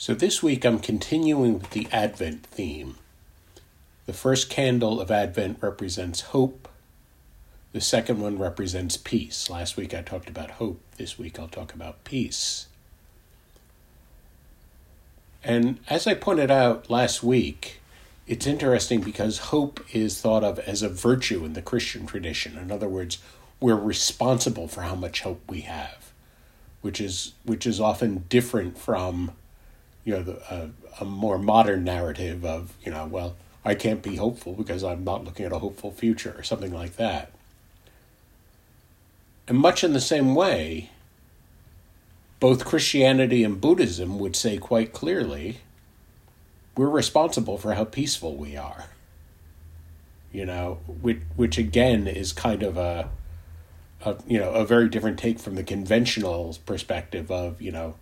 So this week I'm continuing with the Advent theme. The first candle of Advent represents hope. The second one represents peace. Last week I talked about hope. This week I'll talk about peace. And as I pointed out last week, it's interesting because hope is thought of as a virtue in the Christian tradition. In other words, we're responsible for how much hope we have, which is which is often different from you know, the, a, a more modern narrative of, you know, well, I can't be hopeful because I'm not looking at a hopeful future or something like that. And much in the same way, both Christianity and Buddhism would say quite clearly we're responsible for how peaceful we are. You know, which, which again is kind of a, a, you know, a very different take from the conventional perspective of, you know,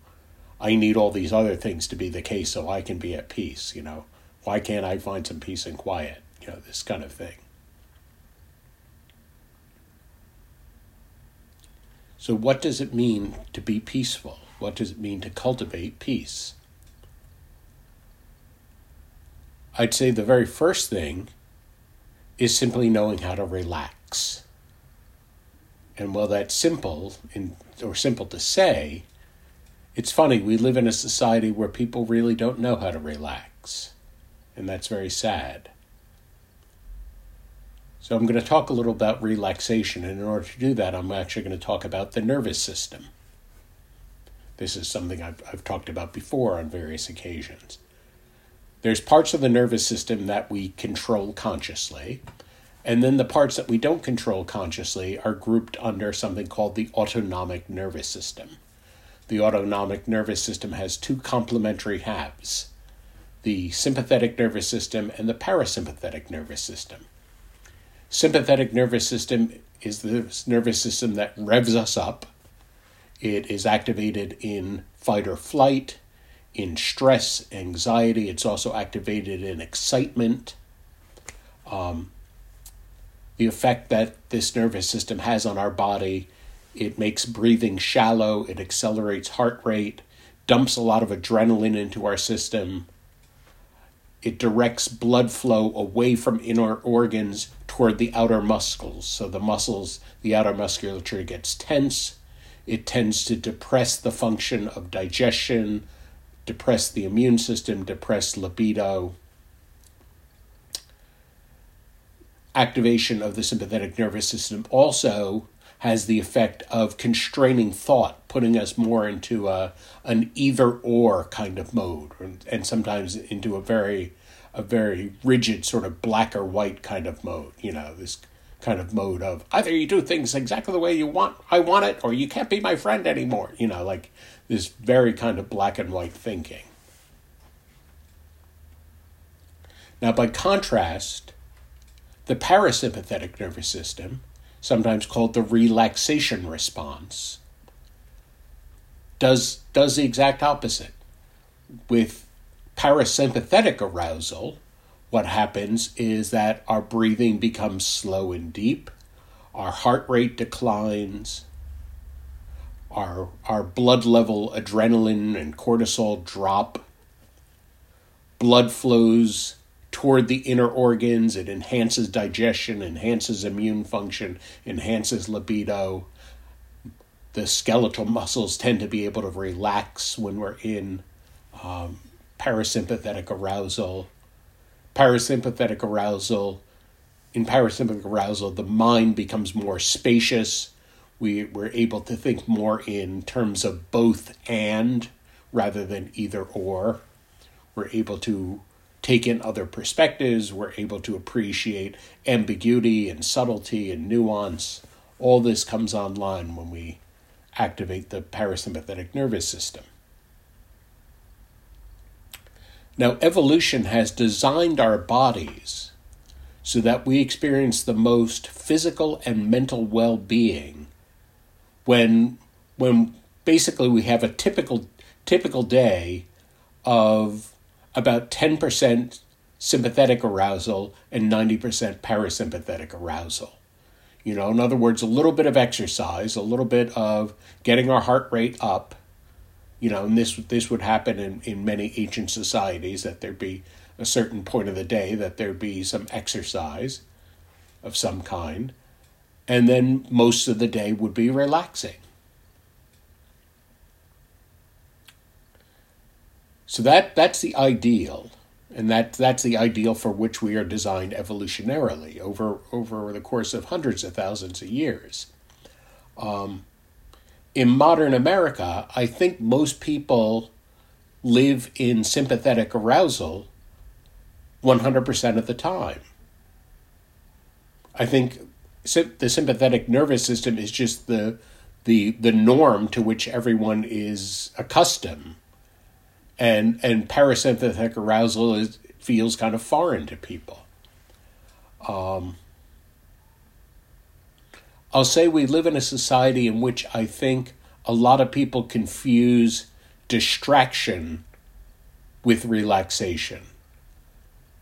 I need all these other things to be the case so I can be at peace, you know. Why can't I find some peace and quiet? You know, this kind of thing. So, what does it mean to be peaceful? What does it mean to cultivate peace? I'd say the very first thing is simply knowing how to relax. And while that's simple in, or simple to say, it's funny, we live in a society where people really don't know how to relax, and that's very sad. So, I'm going to talk a little about relaxation, and in order to do that, I'm actually going to talk about the nervous system. This is something I've, I've talked about before on various occasions. There's parts of the nervous system that we control consciously, and then the parts that we don't control consciously are grouped under something called the autonomic nervous system the autonomic nervous system has two complementary halves the sympathetic nervous system and the parasympathetic nervous system. Sympathetic nervous system is the nervous system that revs us up. It is activated in fight or flight, in stress, anxiety. It's also activated in excitement. Um, the effect that this nervous system has on our body it makes breathing shallow, it accelerates heart rate, dumps a lot of adrenaline into our system. It directs blood flow away from inner organs toward the outer muscles. So the muscles, the outer musculature gets tense. It tends to depress the function of digestion, depress the immune system, depress libido. Activation of the sympathetic nervous system also has the effect of constraining thought, putting us more into a an either or kind of mode, and sometimes into a very a very rigid sort of black or white kind of mode. You know, this kind of mode of either you do things exactly the way you want I want it, or you can't be my friend anymore. You know, like this very kind of black and white thinking. Now, by contrast, the parasympathetic nervous system sometimes called the relaxation response, does, does the exact opposite. With parasympathetic arousal, what happens is that our breathing becomes slow and deep, our heart rate declines, our, our blood level, adrenaline and cortisol drop, blood flows toward the inner organs. It enhances digestion, enhances immune function, enhances libido. The skeletal muscles tend to be able to relax when we're in um, parasympathetic arousal. Parasympathetic arousal, in parasympathetic arousal, the mind becomes more spacious. We, we're able to think more in terms of both and rather than either or. We're able to take in other perspectives. We're able to appreciate ambiguity and subtlety and nuance. All this comes online when we activate the parasympathetic nervous system. Now, evolution has designed our bodies so that we experience the most physical and mental well being when, when basically we have a typical, typical day of about 10% sympathetic arousal and 90% parasympathetic arousal. You know, in other words, a little bit of exercise, a little bit of getting our heart rate up, You know, and this this would happen in, in many ancient societies that there'd be a certain point of the day that there'd be some exercise of some kind, and then most of the day would be relaxing. So that that's the ideal, and that that's the ideal for which we are designed evolutionarily over over the course of hundreds of thousands of years. Um, in modern America, I think most people live in sympathetic arousal 100% of the time. I think the sympathetic nervous system is just the the the norm to which everyone is accustomed and and parasympathetic arousal is feels kind of foreign to people um, I'll say we live in a society in which I think a lot of people confuse distraction with relaxation.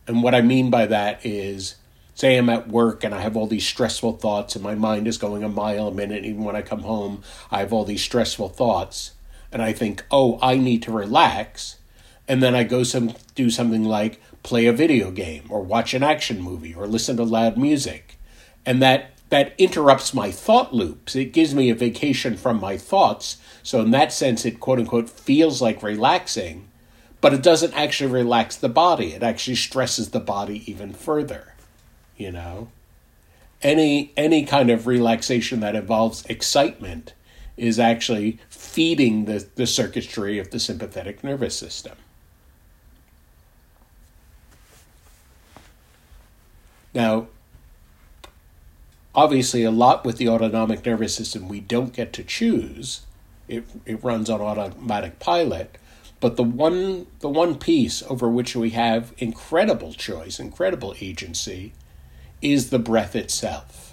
And what I mean by that is say I'm at work and I have all these stressful thoughts and my mind is going a mile a minute. Even when I come home, I have all these stressful thoughts. And I think, oh, I need to relax. And then I go some do something like play a video game or watch an action movie or listen to loud music. And that that interrupts my thought loops. It gives me a vacation from my thoughts. So, in that sense, it quote unquote feels like relaxing, but it doesn't actually relax the body. It actually stresses the body even further. You know? Any, any kind of relaxation that involves excitement is actually feeding the, the circuitry of the sympathetic nervous system. Now, obviously a lot with the autonomic nervous system we don't get to choose. It, it runs on automatic pilot. But the one the one piece over which we have incredible choice incredible agency is the breath itself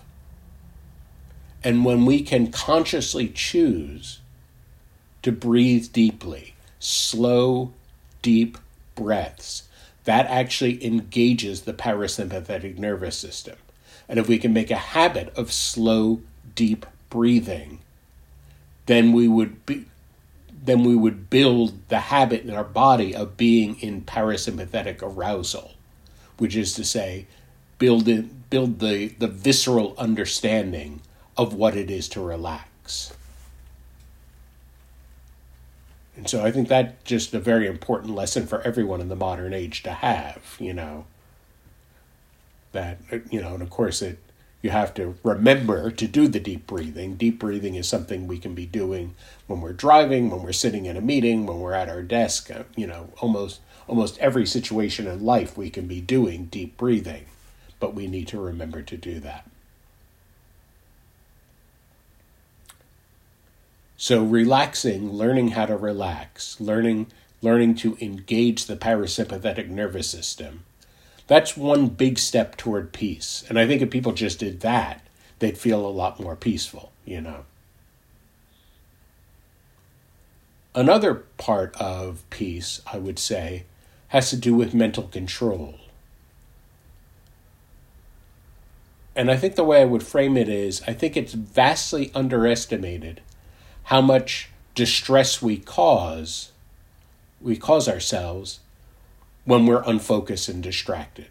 and when we can consciously choose to breathe deeply slow deep breaths that actually engages the parasympathetic nervous system. And if we can make a habit of slow, deep breathing, then we would be then we would build the habit in our body of being in parasympathetic arousal, which is to say, build it, build the, the visceral understanding of what it is to relax. And so I think that's just a very important lesson for everyone in the modern age to have, you know. That you know and of course it you have to remember to do the deep breathing. Deep breathing is something we can be doing when we're driving when we're sitting in a meeting when we're at our desk uh, you know almost almost every situation in life we can be doing deep breathing. But we need to remember to do that so relaxing learning how to relax learning learning to engage the parasympathetic nervous system that's one big step toward peace. And I think if people just did that, they'd feel a lot more peaceful, you know. Another part of peace, I would say, has to do with mental control. And I think the way I would frame it is I think it's vastly underestimated how much distress we cause, we cause ourselves when we're unfocused and distracted.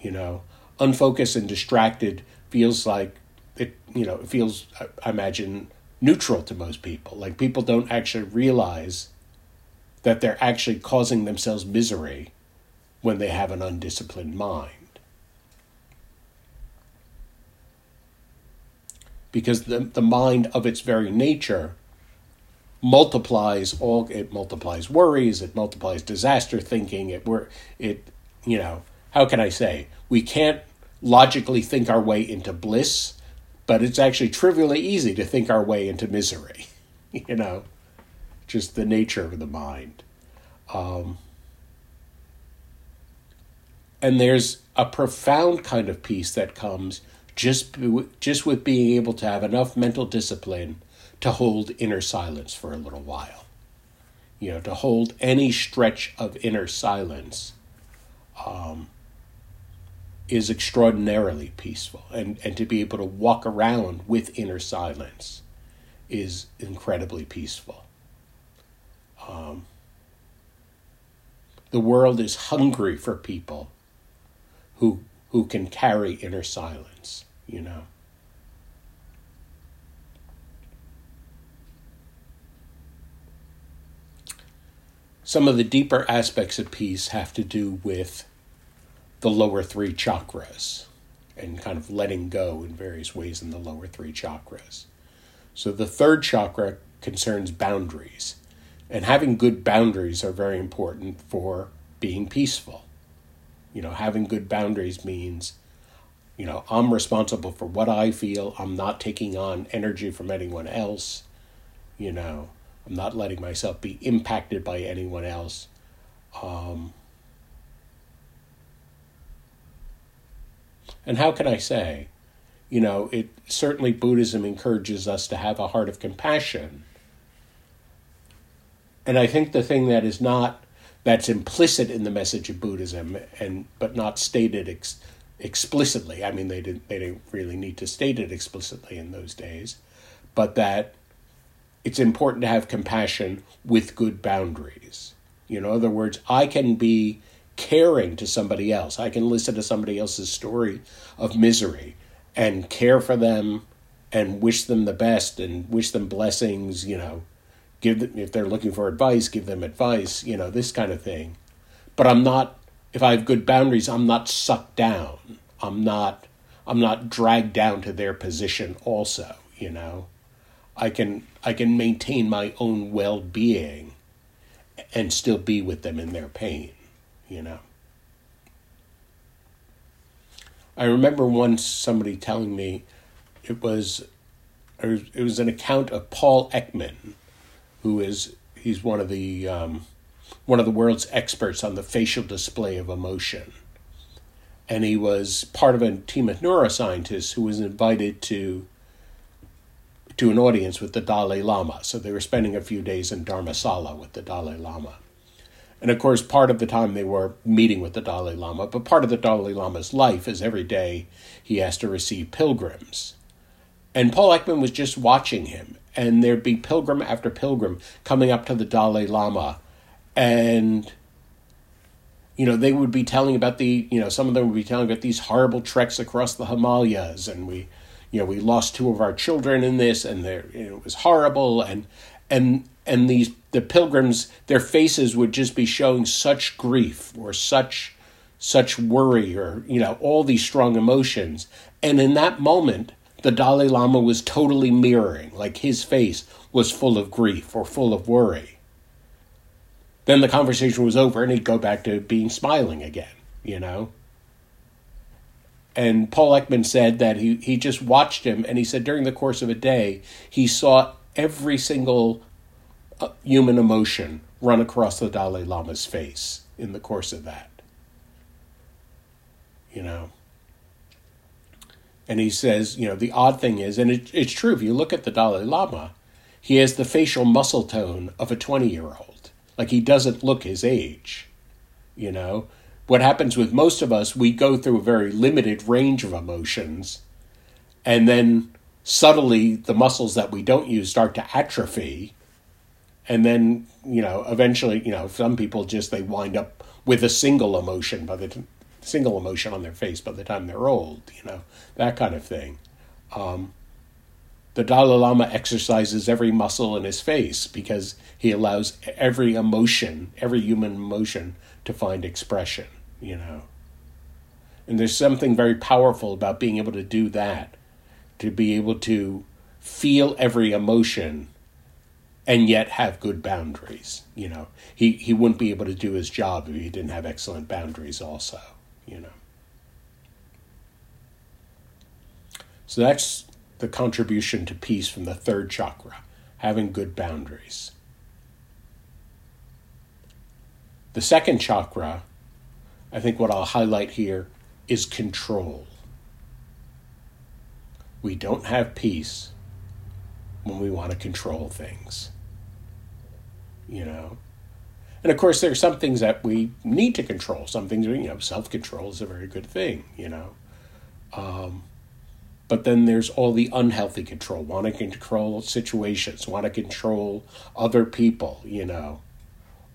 You know, unfocused and distracted feels like it, you know, it feels, I imagine, neutral to most people. Like people don't actually realize that they're actually causing themselves misery when they have an undisciplined mind. Because the, the mind of its very nature multiplies all it multiplies worries it multiplies disaster thinking it were it you know how can i say? We can't logically think our way into bliss but it's actually trivially easy to think our way into misery you know just the nature of the mind. Um, and there's a profound kind of peace that comes just just with being able to have enough mental discipline to hold inner silence for a little while. You know, to hold any stretch of inner silence um, is extraordinarily peaceful. And, and to be able to walk around with inner silence is incredibly peaceful. Um, the world is hungry for people who who can carry inner silence, you know. Some of the deeper aspects of peace have to do with the lower three chakras and kind of letting go in various ways in the lower three chakras. So the third chakra concerns boundaries. And having good boundaries are very important for being peaceful. You know, having good boundaries means, you know, I'm responsible for what I feel. I'm not taking on energy from anyone else. You know, I'm not letting myself be impacted by anyone else. Um, and how can I say? You know, it certainly Buddhism encourages us to have a heart of compassion. And I think the thing that is not that's implicit in the message of Buddhism, and but not stated ex- explicitly. I mean, they didn't they didn't really need to state it explicitly in those days, but that it's important to have compassion with good boundaries. You know, in other words, I can be caring to somebody else. I can listen to somebody else's story of misery and care for them and wish them the best and wish them blessings, you know, give them, if they're looking for advice, give them advice, you know, this kind of thing. But I'm not if I have good boundaries, I'm not sucked down. I'm not I'm not dragged down to their position also, you know. I can I can maintain my own well-being and still be with them in their pain, you know. I remember once somebody telling me it was it was an account of Paul Ekman, who is he's one of the um, one of the world's experts on the facial display of emotion, and he was part of a team of neuroscientists who was invited to to an audience with the Dalai Lama. So they were spending a few days in Dharamsala with the Dalai Lama. And of course, part of the time they were meeting with the Dalai Lama, but part of the Dalai Lama's life is every day he has to receive pilgrims. And Paul Ekman was just watching him and there'd be pilgrim after pilgrim coming up to the Dalai Lama, and you know they would be telling about the you know some of them would be telling about these horrible treks across the Himalayas, and we you know we lost two of our children in this, and there you know, it was horrible, and and and these the pilgrims their faces would just be showing such grief or such such worry or you know all these strong emotions and in that moment the Dalai Lama was totally mirroring, like his face was full of grief or full of worry. Then the conversation was over and he'd go back to being smiling again, you know? And Paul Ekman said that he, he just watched him and he said during the course of a day, he saw every single uh, human emotion run across the Dalai Lama's face in the course of that. You know? And he says, you know, the odd thing is, and it, it's true, if you look at the Dalai Lama, he has the facial muscle tone of a 20 year old. Like he doesn't look his age, you know? What happens with most of us, we go through a very limited range of emotions, and then subtly the muscles that we don't use start to atrophy. And then, you know, eventually, you know, some people just they wind up with a single emotion by the t- single emotion on their face by the time they're old, you know, that kind of thing. Um, the Dalai Lama exercises every muscle in his face because he allows every emotion, every human emotion, to find expression, you know. And there's something very powerful about being able to do that, to be able to feel every emotion and yet have good boundaries, you know. He he wouldn't be able to do his job if he didn't have excellent boundaries also you know. So that's the contribution to peace from the third chakra, having good boundaries. The second chakra, I think what I'll highlight here is control. We don't have peace when we want to control things. You know, and of course, there are some things that we need to control. Some things, you know, self control is a very good thing, you know. Um, but then there's all the unhealthy control, want to control situations, want to control other people, you know,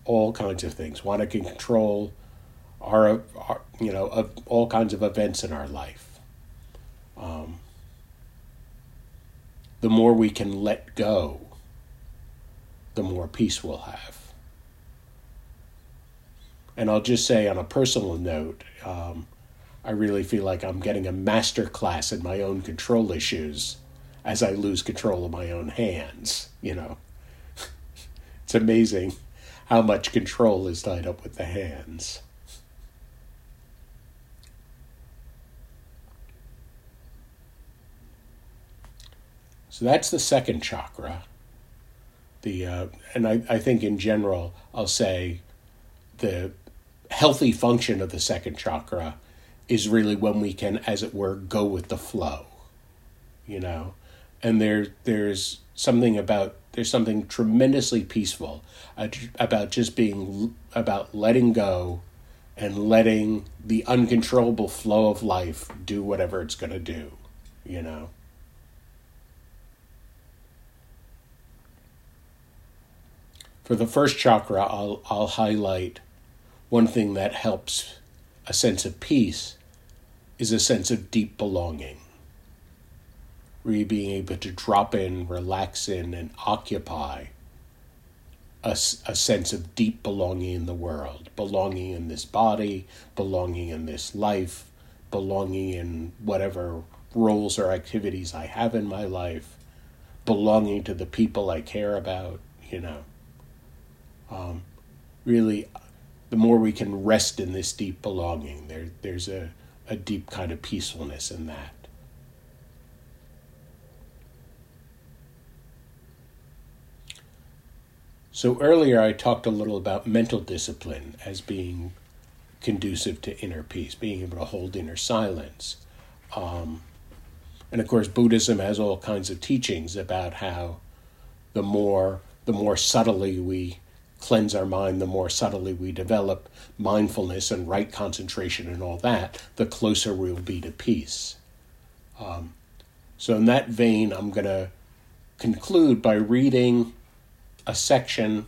all kinds of things, want to control our, our you know, of all kinds of events in our life. Um, the more we can let go, the more peace we'll have. And I'll just say on a personal note, um, I really feel like I'm getting a master class in my own control issues as I lose control of my own hands. You know, it's amazing how much control is tied up with the hands. So that's the second chakra. The uh, and I, I think in general I'll say the healthy function of the second chakra is really when we can, as it were, go with the flow. You know, and there there's something about there's something tremendously peaceful about just being about letting go and letting the uncontrollable flow of life do whatever it's going to do you know for the first chakra I'll I'll highlight one thing that helps a sense of peace is a sense of deep belonging. Really being able to drop in, relax in, and occupy a, a sense of deep belonging in the world, belonging in this body, belonging in this life, belonging in whatever roles or activities I have in my life, belonging to the people I care about, you know. Um, really, the more we can rest in this deep belonging, there, there's a, a deep kind of peacefulness in that. So earlier I talked a little about mental discipline as being conducive to inner peace, being able to hold inner silence. Um, and of course, Buddhism has all kinds of teachings about how the more the more subtly we cleanse our mind, the more subtly we develop mindfulness and right concentration and all that, the closer we'll be to peace. Um, so, in that vein, I'm going to conclude by reading a section.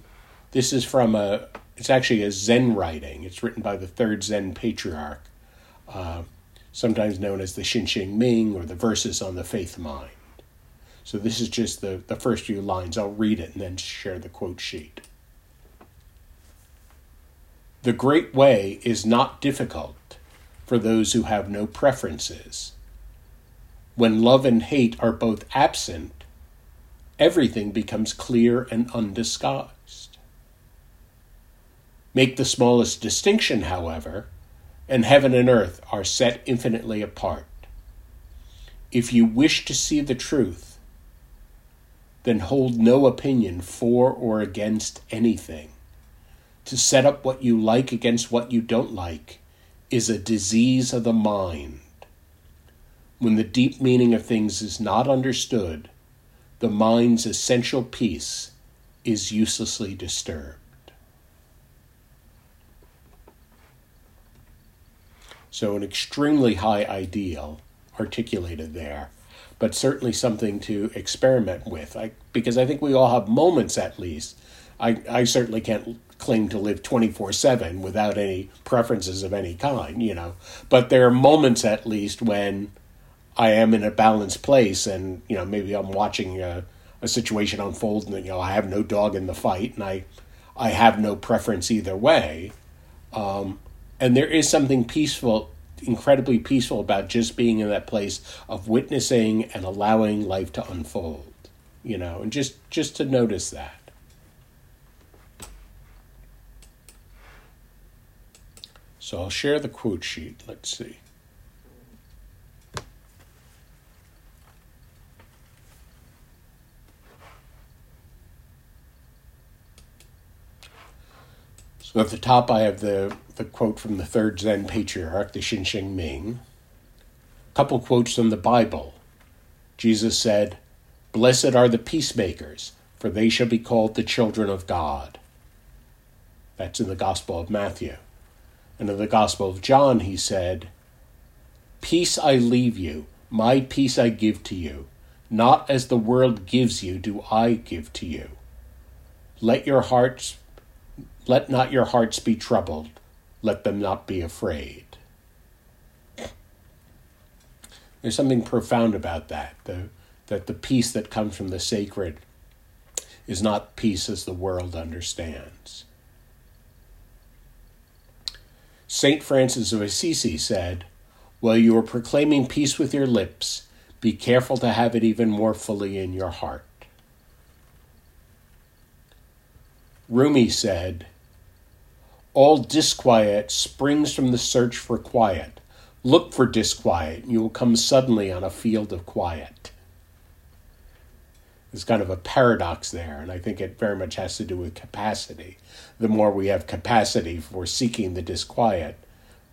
This is from a, it's actually a Zen writing. It's written by the third Zen patriarch, uh, sometimes known as the Xinxin Ming or the Verses on the Faith Mind. So, this is just the, the first few lines. I'll read it and then share the quote sheet. The great way is not difficult for those who have no preferences. When love and hate are both absent, everything becomes clear and undisguised. Make the smallest distinction, however, and heaven and earth are set infinitely apart. If you wish to see the truth, then hold no opinion for or against anything to set up what you like against what you don't like is a disease of the mind. When the deep meaning of things is not understood, the mind's essential peace is uselessly disturbed. So, an extremely high ideal articulated there, but certainly something to experiment with. I, because I think we all have moments, at least. I, I certainly can't claim to live 24 7 without any preferences of any kind, you know. But there are moments at least when I am in a balanced place and, you know, maybe I'm watching a, a situation unfold and, you know, I have no dog in the fight and I, I have no preference either way. Um, and there is something peaceful, incredibly peaceful about just being in that place of witnessing and allowing life to unfold, you know, and just, just to notice that. So I'll share the quote sheet. Let's see. So at the top, I have the, the quote from the third Zen patriarch, the Xinxin Ming. A couple quotes from the Bible. Jesus said, Blessed are the peacemakers, for they shall be called the children of God. That's in the Gospel of Matthew. And in the Gospel of John, he said, Peace I leave you, My peace I give to you, not as the world gives you, do I give to you. Let your hearts let not your hearts be troubled, let them not be afraid. There's something profound about that, the, that the peace that comes from the sacred is not peace as the world understands. St. Francis of Assisi said, While you are proclaiming peace with your lips, be careful to have it even more fully in your heart. Rumi said, All disquiet springs from the search for quiet. Look for disquiet, and you will come suddenly on a field of quiet. There's kind of a paradox there, and I think it very much has to do with capacity. The more we have capacity for seeking the disquiet,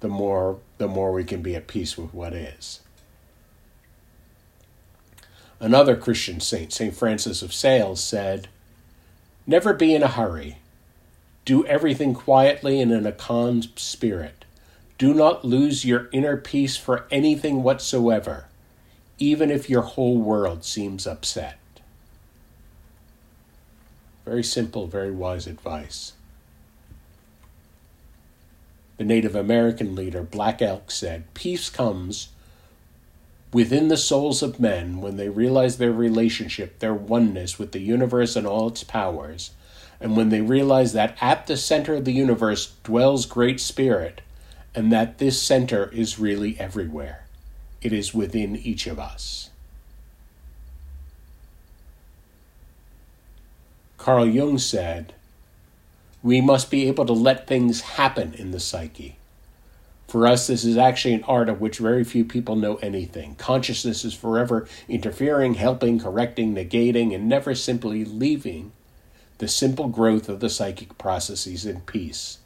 the more the more we can be at peace with what is. Another Christian saint, St. Francis of Sales, said, Never be in a hurry. Do everything quietly and in a calm spirit. Do not lose your inner peace for anything whatsoever, even if your whole world seems upset. Very simple, very wise advice. The Native American leader, Black Elk, said, Peace comes within the souls of men when they realize their relationship, their oneness with the universe and all its powers, and when they realize that at the center of the universe dwells Great Spirit, and that this center is really everywhere. It is within each of us. Carl Jung said, We must be able to let things happen in the psyche. For us, this is actually an art of which very few people know anything. Consciousness is forever interfering, helping, correcting, negating, and never simply leaving the simple growth of the psychic processes in peace.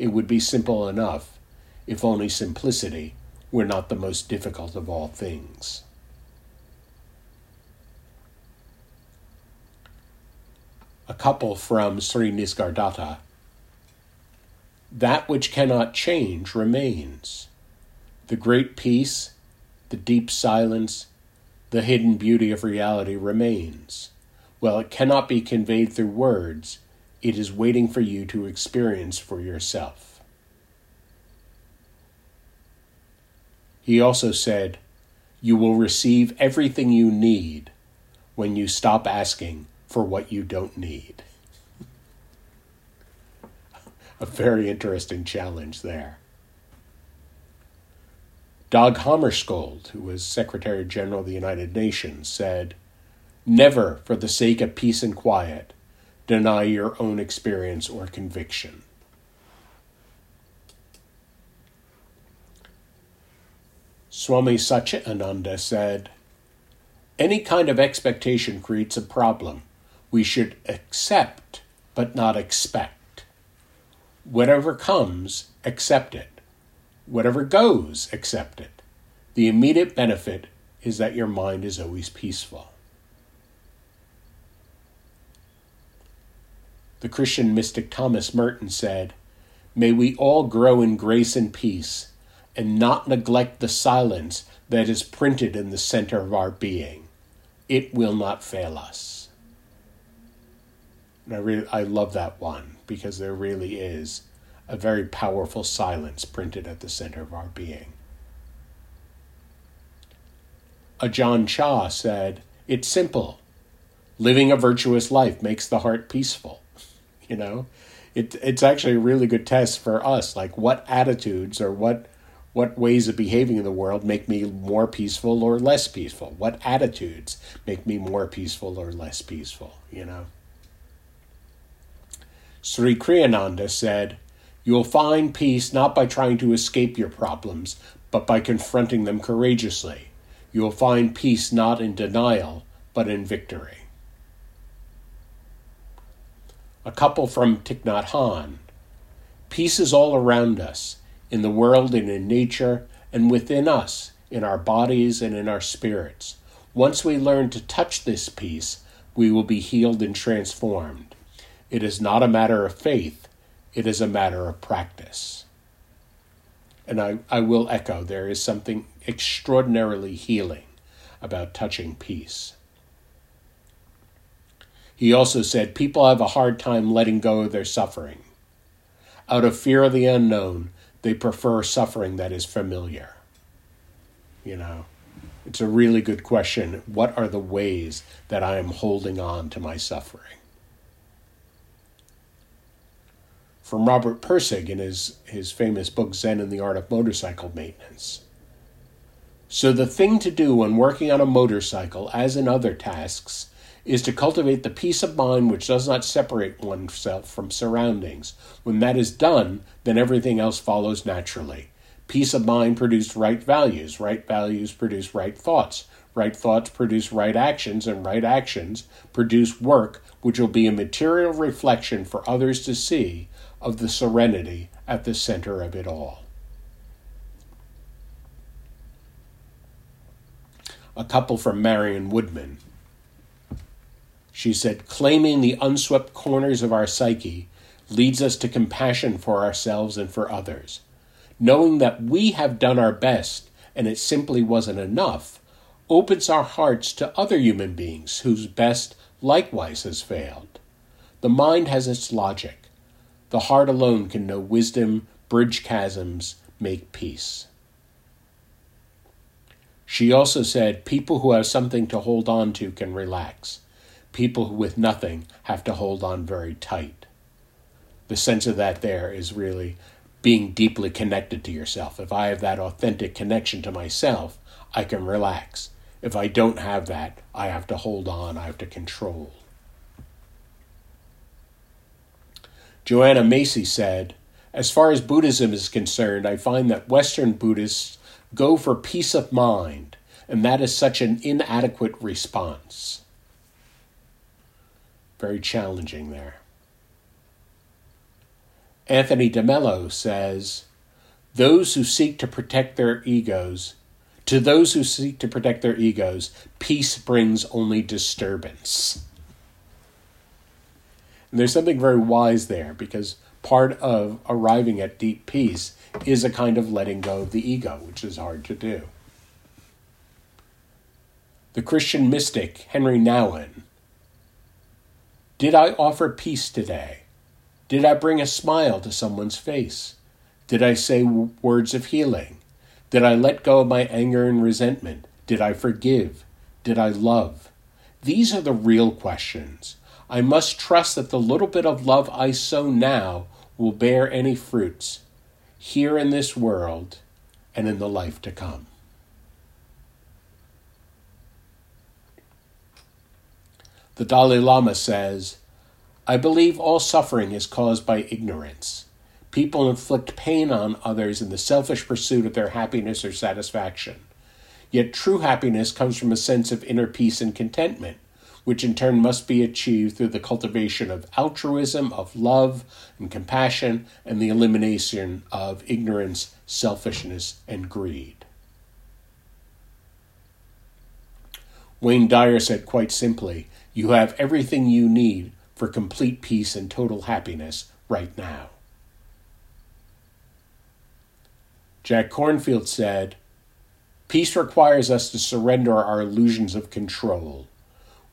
It would be simple enough if only simplicity were not the most difficult of all things. A couple from Sri Nisargadatta that which cannot change remains. The great peace, the deep silence, the hidden beauty of reality remains. While it cannot be conveyed through words, it is waiting for you to experience for yourself. He also said, You will receive everything you need when you stop asking for what you don't need a very interesting challenge there. Dag Hammarskjöld, who was Secretary General of the United Nations, said, Never, for the sake of peace and quiet, deny your own experience or conviction. Swami Satchidananda said, Any kind of expectation creates a problem. We should accept, but not expect. Whatever comes, accept it. Whatever goes, accept it. The immediate benefit is that your mind is always peaceful. The Christian mystic Thomas Merton said, May we all grow in grace and peace, and not neglect the silence that is printed in the center of our being. It will not fail us. And I really I love that one because there really is a very powerful silence printed at the center of our being. Ajahn Chah said, It's simple. Living a virtuous life makes the heart peaceful. You know, it, it's actually a really good test for us. Like, what attitudes or what what ways of behaving in the world make me more peaceful or less peaceful? What attitudes make me more peaceful or less peaceful? You know. Sri Kriyananda said, You will find peace not by trying to escape your problems, but by confronting them courageously. You will find peace not in denial, but in victory. A couple from Thich Nhat Hanh. Peace is all around us, in the world and in nature, and within us, in our bodies and in our spirits. Once we learn to touch this peace, we will be healed and transformed. It is not a matter of faith, it is a matter of practice. And I, I will echo there is something extraordinarily healing about touching peace. He also said people have a hard time letting go of their suffering. Out of fear of the unknown, they prefer suffering that is familiar. You know, it's a really good question. What are the ways that I am holding on to my suffering? From Robert Pirsig in his, his famous book Zen and the Art of Motorcycle Maintenance. So, the thing to do when working on a motorcycle, as in other tasks, is to cultivate the peace of mind which does not separate oneself from surroundings. When that is done, then everything else follows naturally. Peace of mind produces right values, right values produce right thoughts, right thoughts produce right actions, and right actions produce work which will be a material reflection for others to see of the serenity at the center of it all. A couple from Marion Woodman. She said, claiming the unswept corners of our psyche leads us to compassion for ourselves and for others. Knowing that we have done our best and it simply wasn't enough opens our hearts to other human beings whose best likewise has failed. The mind has its logic. The heart alone can know wisdom, bridge chasms, make peace. She also said people who have something to hold on to can relax people with nothing have to hold on very tight. The sense of that there is really being deeply connected to yourself. If I have that authentic connection to myself, I can relax. If I don't have that, I have to hold on, I have to control. Joanna Macy said, As far as Buddhism is concerned, I find that Western Buddhists go for peace of mind, and that is such an inadequate response very challenging there. Anthony DeMello says, Those who seek to protect their egos, to those who seek to protect their egos, peace brings only disturbance. And there's something very wise there because part of arriving at deep peace is a kind of letting go of the ego, which is hard to do. The Christian mystic Henri Nouwen did I offer peace today? Did I bring a smile to someone's face? Did I say w- words of healing? Did I let go of my anger and resentment? Did I forgive? Did I love? These are the real questions. I must trust that the little bit of love I sow now will bear any fruits here in this world and in the life to come. The Dalai Lama says, I believe all suffering is caused by ignorance. People inflict pain on others in the selfish pursuit of their happiness or satisfaction. Yet true happiness comes from a sense of inner peace and contentment, which in turn must be achieved through the cultivation of altruism, of love and compassion, and the elimination of ignorance, selfishness, and greed. Wayne Dyer said quite simply you have everything you need for complete peace and total happiness right now. Jack Kornfield said, Peace requires us to surrender our illusions of control.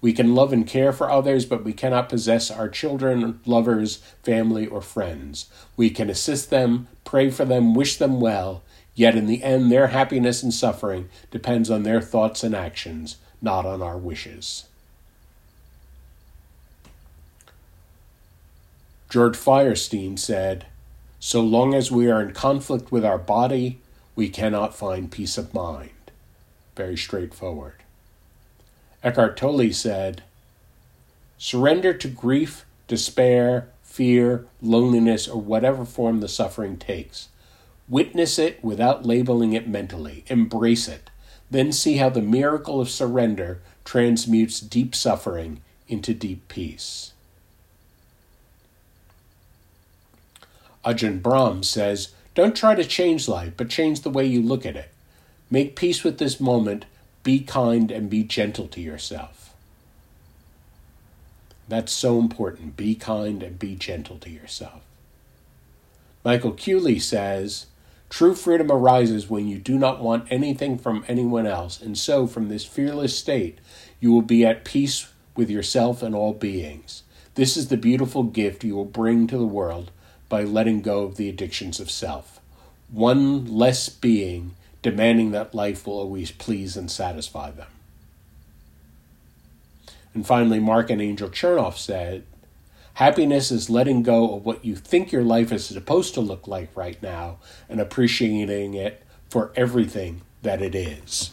We can love and care for others, but we cannot possess our children, lovers, family, or friends. We can assist them, pray for them, wish them well, yet in the end, their happiness and suffering depends on their thoughts and actions, not on our wishes. Georg Feuerstein said, So long as we are in conflict with our body, we cannot find peace of mind. Very straightforward. Eckhart Tolle said, Surrender to grief, despair, fear, loneliness, or whatever form the suffering takes. Witness it without labeling it mentally. Embrace it. Then see how the miracle of surrender transmutes deep suffering into deep peace. Ajahn Brahm says, Don't try to change life, but change the way you look at it. Make peace with this moment, be kind, and be gentle to yourself. That's so important. Be kind and be gentle to yourself. Michael Culley says, True freedom arises when you do not want anything from anyone else, and so, from this fearless state, you will be at peace with yourself and all beings. This is the beautiful gift you will bring to the world by letting go of the addictions of self. One less being demanding that life will always please and satisfy them. And finally, Marc and Angel Chernoff said, Happiness is letting go of what you think your life is supposed to look like right now and appreciating it for everything that it is.